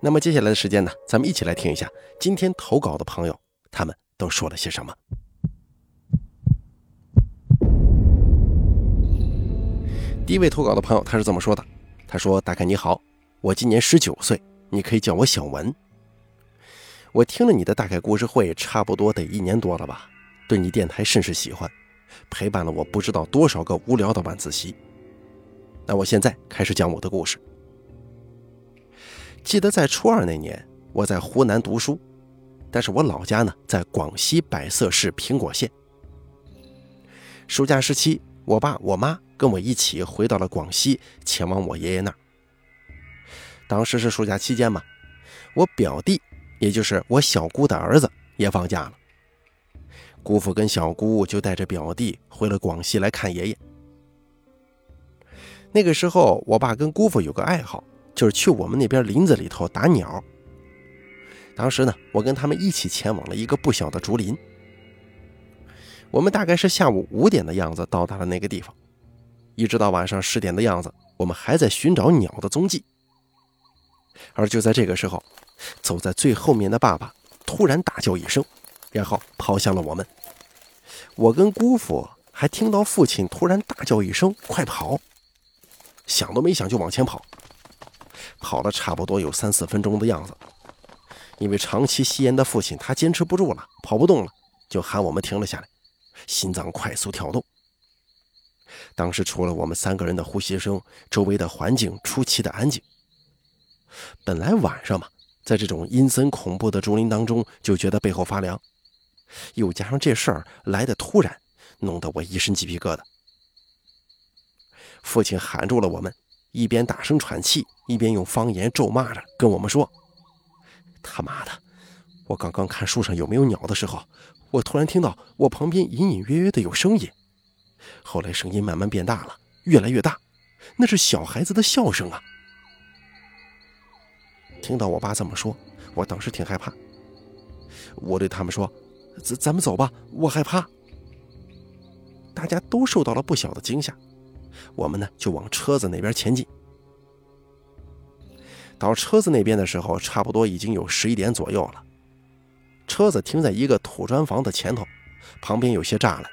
那么接下来的时间呢，咱们一起来听一下今天投稿的朋友他们都说了些什么。第一位投稿的朋友他是这么说的：“他说，大概你好，我今年十九岁，你可以叫我小文。我听了你的大概故事会，差不多得一年多了吧，对你电台甚是喜欢，陪伴了我不知道多少个无聊的晚自习。那我现在开始讲我的故事。记得在初二那年，我在湖南读书，但是我老家呢在广西百色市平果县。暑假时期，我爸我妈。”跟我一起回到了广西，前往我爷爷那儿。当时是暑假期间嘛，我表弟，也就是我小姑的儿子，也放假了。姑父跟小姑就带着表弟回了广西来看爷爷。那个时候，我爸跟姑父有个爱好，就是去我们那边林子里头打鸟。当时呢，我跟他们一起前往了一个不小的竹林。我们大概是下午五点的样子到达了那个地方。一直到晚上十点的样子，我们还在寻找鸟的踪迹。而就在这个时候，走在最后面的爸爸突然大叫一声，然后跑向了我们。我跟姑父还听到父亲突然大叫一声：“快跑！”想都没想就往前跑。跑了差不多有三四分钟的样子，因为长期吸烟的父亲他坚持不住了，跑不动了，就喊我们停了下来，心脏快速跳动。当时除了我们三个人的呼吸声，周围的环境出奇的安静。本来晚上嘛，在这种阴森恐怖的竹林当中，就觉得背后发凉，又加上这事儿来的突然，弄得我一身鸡皮疙瘩。父亲喊住了我们，一边大声喘气，一边用方言咒骂着跟我们说：“他妈的！我刚刚看树上有没有鸟的时候，我突然听到我旁边隐隐约约的有声音。”后来声音慢慢变大了，越来越大，那是小孩子的笑声啊！听到我爸这么说，我当时挺害怕。我对他们说：“咱咱们走吧，我害怕。”大家都受到了不小的惊吓，我们呢就往车子那边前进。到车子那边的时候，差不多已经有十一点左右了。车子停在一个土砖房的前头，旁边有些栅栏。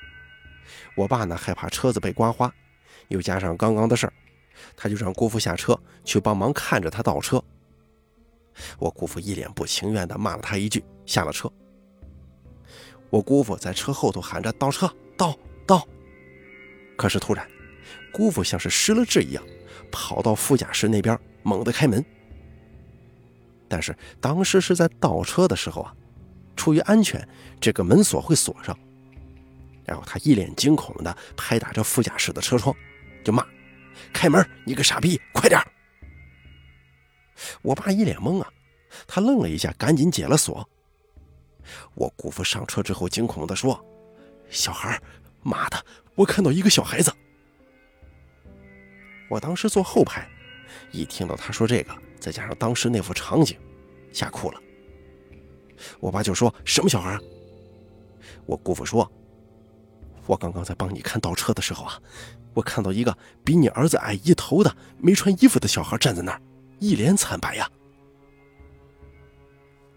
我爸呢害怕车子被刮花，又加上刚刚的事儿，他就让姑父下车去帮忙看着他倒车。我姑父一脸不情愿地骂了他一句，下了车。我姑父在车后头喊着：“倒车，倒倒！”可是突然，姑父像是失了智一样，跑到副驾驶那边，猛地开门。但是当时是在倒车的时候啊，出于安全，这个门锁会锁上。然后他一脸惊恐地拍打着副驾驶的车窗，就骂：“开门！你个傻逼，快点！”我爸一脸懵啊，他愣了一下，赶紧解了锁。我姑父上车之后惊恐地说：“小孩，妈的，我看到一个小孩子！”我当时坐后排，一听到他说这个，再加上当时那副场景，吓哭了。我爸就说：“什么小孩？”我姑父说。我刚刚在帮你看倒车的时候啊，我看到一个比你儿子矮一头的没穿衣服的小孩站在那儿，一脸惨白呀。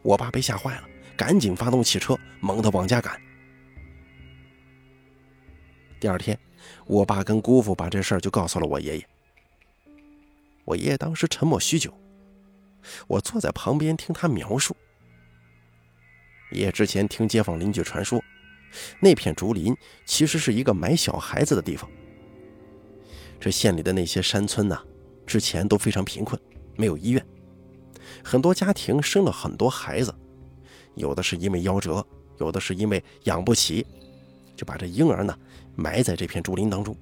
我爸被吓坏了，赶紧发动汽车，猛地往家赶。第二天，我爸跟姑父把这事儿就告诉了我爷爷。我爷爷当时沉默许久，我坐在旁边听他描述。爷爷之前听街坊邻居传说。那片竹林其实是一个埋小孩子的地方。这县里的那些山村呐，之前都非常贫困，没有医院，很多家庭生了很多孩子，有的是因为夭折，有的是因为养不起，就把这婴儿呢埋在这片竹林当中，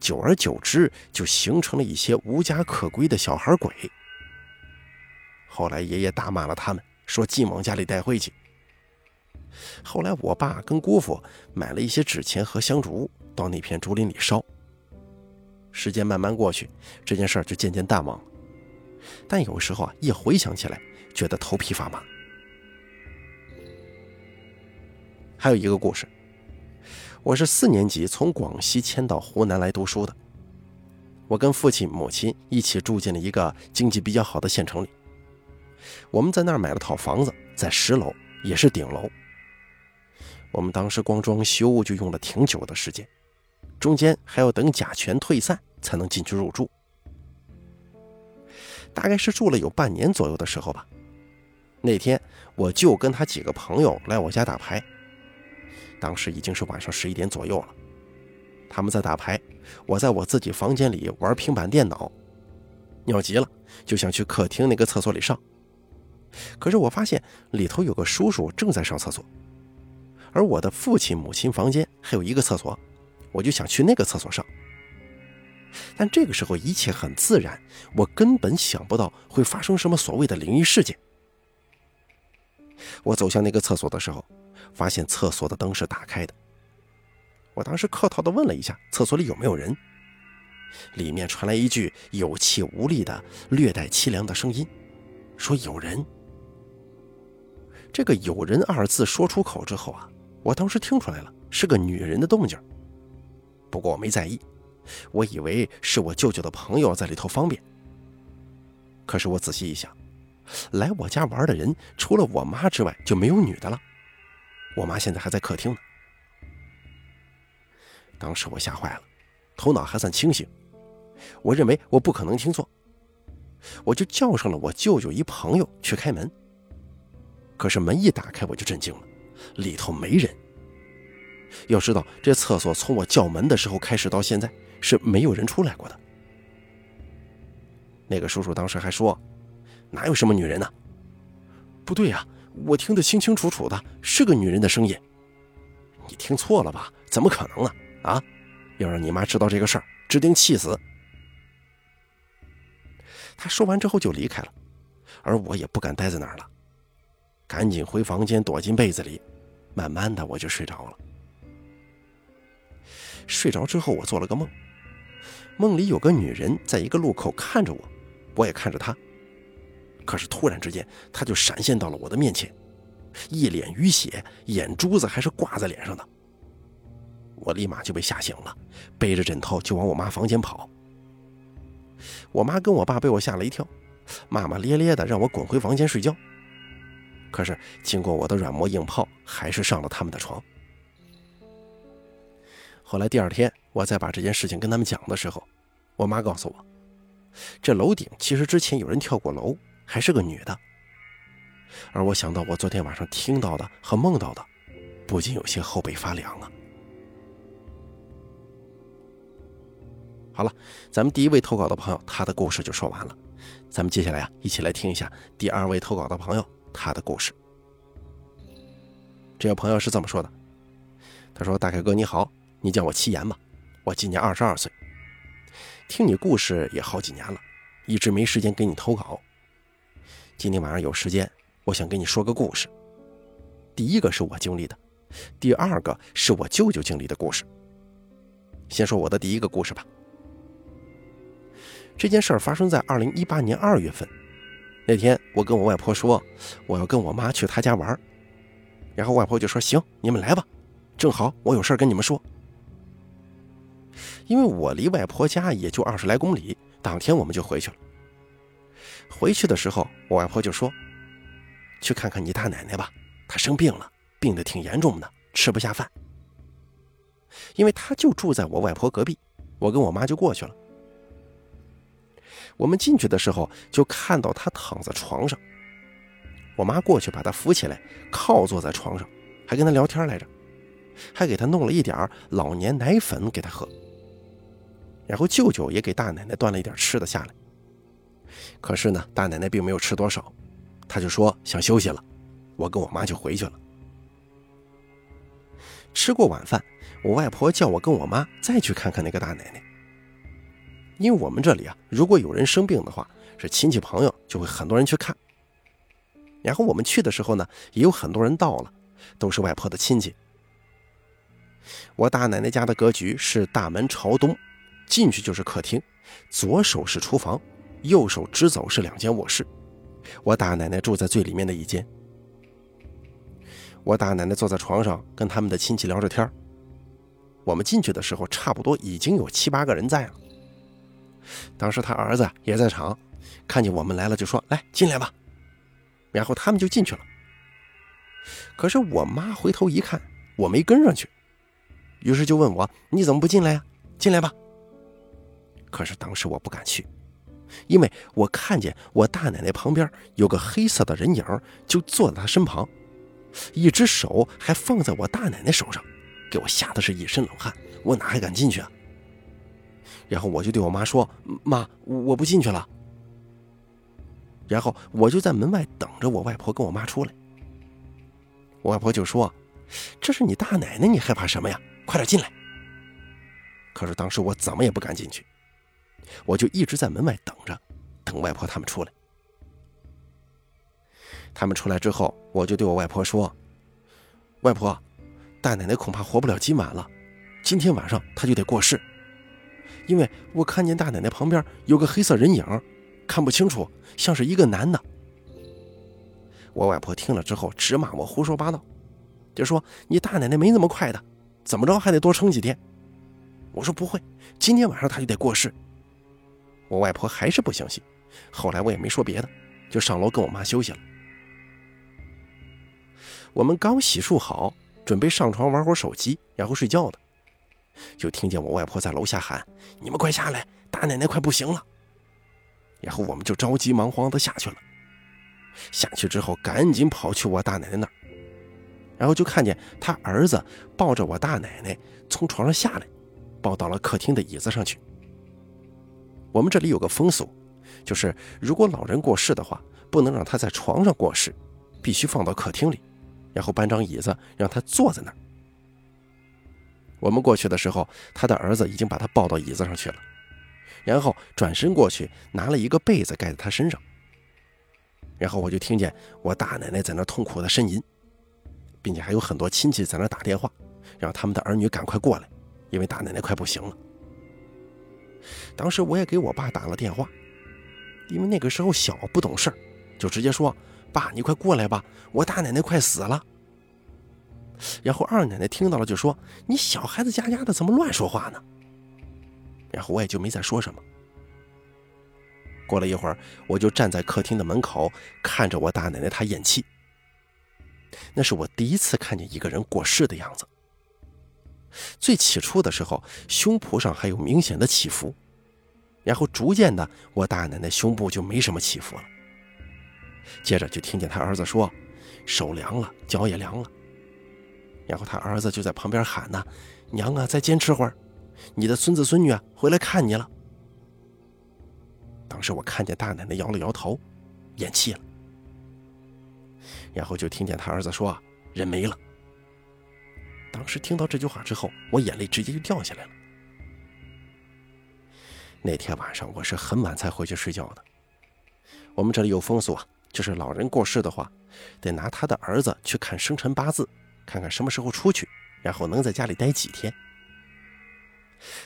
久而久之就形成了一些无家可归的小孩鬼。后来爷爷大骂了他们，说尽往家里带晦气。后来我爸跟姑父买了一些纸钱和香烛，到那片竹林里烧。时间慢慢过去，这件事儿就渐渐淡忘了。但有时候啊，一回想起来，觉得头皮发麻。还有一个故事，我是四年级从广西迁到湖南来读书的。我跟父亲、母亲一起住进了一个经济比较好的县城里。我们在那儿买了套房子，在十楼，也是顶楼。我们当时光装修就用了挺久的时间，中间还要等甲醛退散才能进去入住。大概是住了有半年左右的时候吧。那天我舅跟他几个朋友来我家打牌，当时已经是晚上十一点左右了。他们在打牌，我在我自己房间里玩平板电脑，尿急了就想去客厅那个厕所里上。可是我发现里头有个叔叔正在上厕所，而我的父亲、母亲房间还有一个厕所，我就想去那个厕所上。但这个时候一切很自然，我根本想不到会发生什么所谓的灵异事件。我走向那个厕所的时候，发现厕所的灯是打开的。我当时客套的问了一下厕所里有没有人，里面传来一句有气无力的、略带凄凉的声音，说有人。这个“有人”二字说出口之后啊，我当时听出来了，是个女人的动静。不过我没在意，我以为是我舅舅的朋友在里头方便。可是我仔细一想，来我家玩的人除了我妈之外就没有女的了，我妈现在还在客厅呢。当时我吓坏了，头脑还算清醒，我认为我不可能听错，我就叫上了我舅舅一朋友去开门。可是门一打开，我就震惊了，里头没人。要知道，这厕所从我叫门的时候开始到现在是没有人出来过的。那个叔叔当时还说：“哪有什么女人呢？”不对呀，我听得清清楚楚的，是个女人的声音。你听错了吧？怎么可能呢？啊！要让你妈知道这个事儿，指定气死。他说完之后就离开了，而我也不敢待在那儿了，赶紧回房间躲进被子里，慢慢的我就睡着了。睡着之后，我做了个梦，梦里有个女人在一个路口看着我，我也看着她。可是突然之间，她就闪现到了我的面前，一脸淤血，眼珠子还是挂在脸上的。我立马就被吓醒了，背着枕头就往我妈房间跑。我妈跟我爸被我吓了一跳，骂骂咧咧的让我滚回房间睡觉。可是经过我的软磨硬泡，还是上了他们的床。后来第二天，我再把这件事情跟他们讲的时候，我妈告诉我，这楼顶其实之前有人跳过楼，还是个女的。而我想到我昨天晚上听到的和梦到的，不禁有些后背发凉啊。好了，咱们第一位投稿的朋友，他的故事就说完了。咱们接下来啊，一起来听一下第二位投稿的朋友他的故事。这位朋友是这么说的：“他说，大凯哥你好，你叫我七言吧，我今年二十二岁，听你故事也好几年了，一直没时间给你投稿。今天晚上有时间，我想跟你说个故事。第一个是我经历的，第二个是我舅舅经历的故事。先说我的第一个故事吧。”这件事儿发生在二零一八年二月份，那天我跟我外婆说我要跟我妈去她家玩，然后外婆就说行，你们来吧，正好我有事跟你们说。因为我离外婆家也就二十来公里，当天我们就回去了。回去的时候，我外婆就说去看看你大奶奶吧，她生病了，病得挺严重的，吃不下饭。因为她就住在我外婆隔壁，我跟我妈就过去了。我们进去的时候，就看到他躺在床上。我妈过去把他扶起来，靠坐在床上，还跟他聊天来着，还给他弄了一点老年奶粉给他喝。然后舅舅也给大奶奶端了一点吃的下来。可是呢，大奶奶并没有吃多少，她就说想休息了。我跟我妈就回去了。吃过晚饭，我外婆叫我跟我妈再去看看那个大奶奶。因为我们这里啊，如果有人生病的话，是亲戚朋友就会很多人去看，然后我们去的时候呢，也有很多人到了，都是外婆的亲戚。我大奶奶家的格局是大门朝东，进去就是客厅，左手是厨房，右手直走是两间卧室。我大奶奶住在最里面的一间。我大奶奶坐在床上跟他们的亲戚聊着天我们进去的时候，差不多已经有七八个人在了。当时他儿子也在场，看见我们来了，就说：“来进来吧。”然后他们就进去了。可是我妈回头一看，我没跟上去，于是就问我：“你怎么不进来呀？进来吧。”可是当时我不敢去，因为我看见我大奶奶旁边有个黑色的人影，就坐在她身旁，一只手还放在我大奶奶手上，给我吓得是一身冷汗。我哪还敢进去啊？然后我就对我妈说：“妈，我不进去了。”然后我就在门外等着我外婆跟我妈出来。我外婆就说：“这是你大奶奶，你害怕什么呀？快点进来！”可是当时我怎么也不敢进去，我就一直在门外等着，等外婆他们出来。他们出来之后，我就对我外婆说：“外婆，大奶奶恐怕活不了今晚了，今天晚上她就得过世，因为我看见大奶奶旁边有个黑色人影。”看不清楚，像是一个男的。我外婆听了之后直骂我胡说八道，就说你大奶奶没那么快的，怎么着还得多撑几天。我说不会，今天晚上她就得过世。我外婆还是不相信，后来我也没说别的，就上楼跟我妈休息了。我们刚洗漱好，准备上床玩会儿手机，然后睡觉的，就听见我外婆在楼下喊：“你们快下来，大奶奶快不行了。”然后我们就着急忙慌的下去了。下去之后，赶紧跑去我大奶奶那儿，然后就看见他儿子抱着我大奶奶从床上下来，抱到了客厅的椅子上去。我们这里有个风俗，就是如果老人过世的话，不能让他在床上过世，必须放到客厅里，然后搬张椅子让他坐在那儿。我们过去的时候，他的儿子已经把他抱到椅子上去了。然后转身过去，拿了一个被子盖在他身上。然后我就听见我大奶奶在那痛苦的呻吟，并且还有很多亲戚在那打电话，让他们的儿女赶快过来，因为大奶奶快不行了。当时我也给我爸打了电话，因为那个时候小不懂事儿就直接说：“爸，你快过来吧，我大奶奶快死了。”然后二奶奶听到了就说：“你小孩子家家的，怎么乱说话呢？”然后我也就没再说什么。过了一会儿，我就站在客厅的门口，看着我大奶奶她咽气。那是我第一次看见一个人过世的样子。最起初的时候，胸脯上还有明显的起伏，然后逐渐的，我大奶奶胸部就没什么起伏了。接着就听见他儿子说：“手凉了，脚也凉了。”然后他儿子就在旁边喊呢：“娘啊，再坚持会儿。”你的孙子孙女啊，回来看你了。当时我看见大奶奶摇了摇头，咽气了。然后就听见他儿子说：“人没了。”当时听到这句话之后，我眼泪直接就掉下来了。那天晚上我是很晚才回去睡觉的。我们这里有风俗啊，就是老人过世的话，得拿他的儿子去看生辰八字，看看什么时候出去，然后能在家里待几天。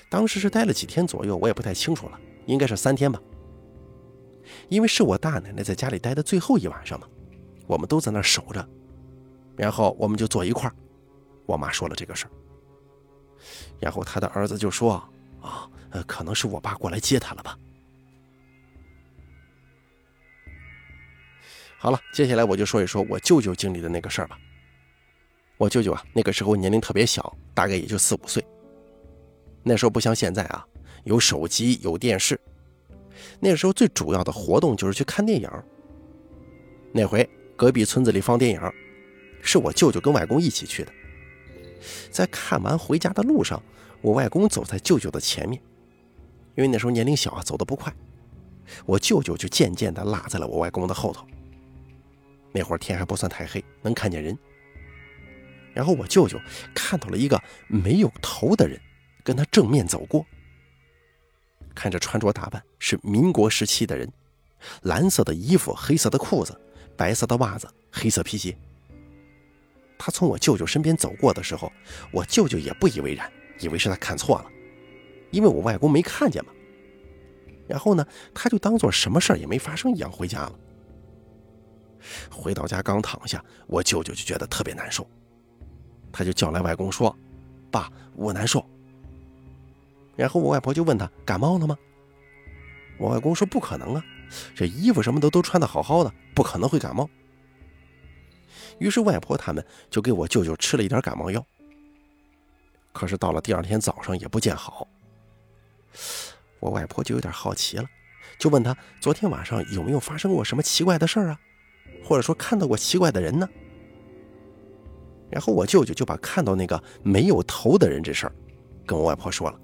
当时是待了几天左右，我也不太清楚了，应该是三天吧。因为是我大奶奶在家里待的最后一晚上嘛，我们都在那儿守着，然后我们就坐一块儿。我妈说了这个事儿，然后他的儿子就说：“啊，可能是我爸过来接他了吧。”好了，接下来我就说一说我舅舅经历的那个事儿吧。我舅舅啊，那个时候年龄特别小，大概也就四五岁。那时候不像现在啊，有手机有电视。那时候最主要的活动就是去看电影。那回隔壁村子里放电影，是我舅舅跟外公一起去的。在看完回家的路上，我外公走在舅舅的前面，因为那时候年龄小啊，走得不快。我舅舅就渐渐地落在了我外公的后头。那会儿天还不算太黑，能看见人。然后我舅舅看到了一个没有头的人。跟他正面走过，看着穿着打扮是民国时期的人，蓝色的衣服，黑色的裤子，白色的袜子，黑色皮鞋。他从我舅舅身边走过的时候，我舅舅也不以为然，以为是他看错了，因为我外公没看见嘛。然后呢，他就当做什么事儿也没发生一样回家了。回到家刚躺下，我舅舅就觉得特别难受，他就叫来外公说：“爸，我难受。”然后我外婆就问他感冒了吗？我外公说不可能啊，这衣服什么的都穿得好好的，不可能会感冒。于是外婆他们就给我舅舅吃了一点感冒药。可是到了第二天早上也不见好，我外婆就有点好奇了，就问他昨天晚上有没有发生过什么奇怪的事儿啊，或者说看到过奇怪的人呢？然后我舅舅就把看到那个没有头的人这事儿跟我外婆说了。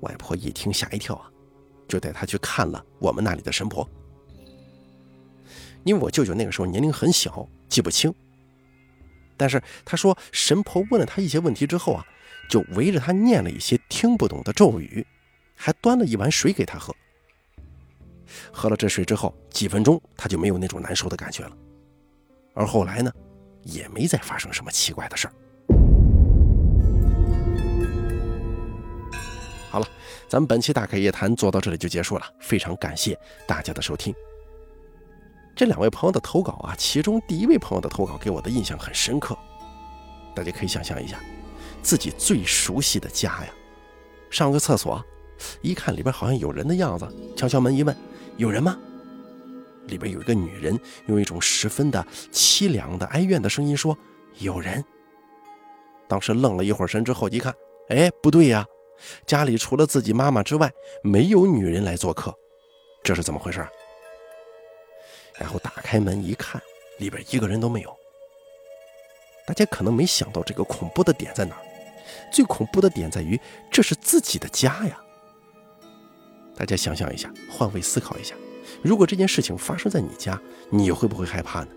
外婆一听吓一跳啊，就带他去看了我们那里的神婆。因为我舅舅那个时候年龄很小，记不清。但是他说神婆问了他一些问题之后啊，就围着他念了一些听不懂的咒语，还端了一碗水给他喝。喝了这水之后，几分钟他就没有那种难受的感觉了。而后来呢，也没再发生什么奇怪的事儿。好了，咱们本期大开夜谈做到这里就结束了，非常感谢大家的收听。这两位朋友的投稿啊，其中第一位朋友的投稿给我的印象很深刻。大家可以想象一下，自己最熟悉的家呀，上个厕所，一看里边好像有人的样子，敲敲门一问，有人吗？里边有一个女人，用一种十分的凄凉的哀怨的声音说：“有人。”当时愣了一会儿神之后一看，哎，不对呀。家里除了自己妈妈之外，没有女人来做客，这是怎么回事？然后打开门一看，里边一个人都没有。大家可能没想到这个恐怖的点在哪儿，最恐怖的点在于这是自己的家呀。大家想象一下，换位思考一下，如果这件事情发生在你家，你会不会害怕呢？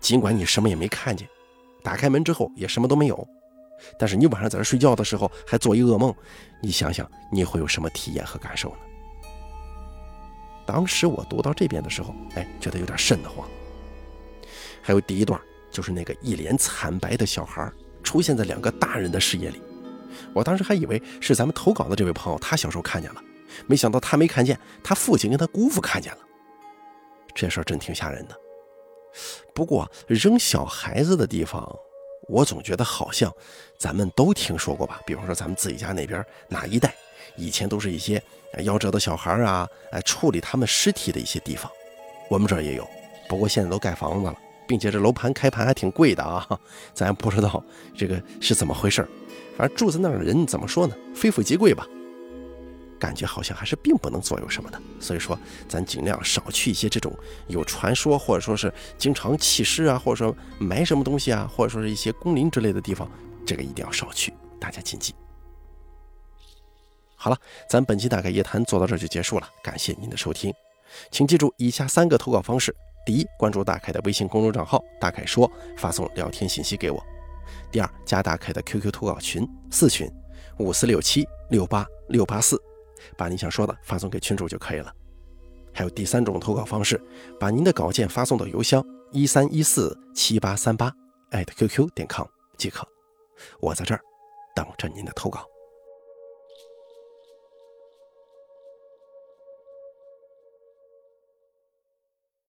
尽管你什么也没看见，打开门之后也什么都没有。但是你晚上在这睡觉的时候还做一噩梦，你想想你会有什么体验和感受呢？当时我读到这边的时候，哎，觉得有点瘆得慌。还有第一段，就是那个一脸惨白的小孩出现在两个大人的视野里，我当时还以为是咱们投稿的这位朋友他小时候看见了，没想到他没看见，他父亲跟他姑父看见了。这事儿真挺吓人的。不过扔小孩子的地方。我总觉得好像咱们都听说过吧，比方说咱们自己家那边哪一带，以前都是一些夭折的小孩啊，哎，处理他们尸体的一些地方，我们这儿也有，不过现在都盖房子了，并且这楼盘开盘还挺贵的啊，咱也不知道这个是怎么回事反正住在那儿的人怎么说呢，非富即贵吧。感觉好像还是并不能左右什么的，所以说咱尽量少去一些这种有传说或者说是经常弃尸啊，或者说埋什么东西啊，或者说是一些工林之类的地方，这个一定要少去，大家谨记。好了，咱本期大概夜谈做到这就结束了，感谢您的收听，请记住以下三个投稿方式：第一，关注大凯的微信公众账号“大凯说”，发送聊天信息给我；第二，加大凯的 QQ 投稿群四群五四六七六八六八四。把你想说的发送给群主就可以了。还有第三种投稿方式，把您的稿件发送到邮箱一三一四七八三八艾特 QQ 点 com 即可。我在这儿等着您的投稿。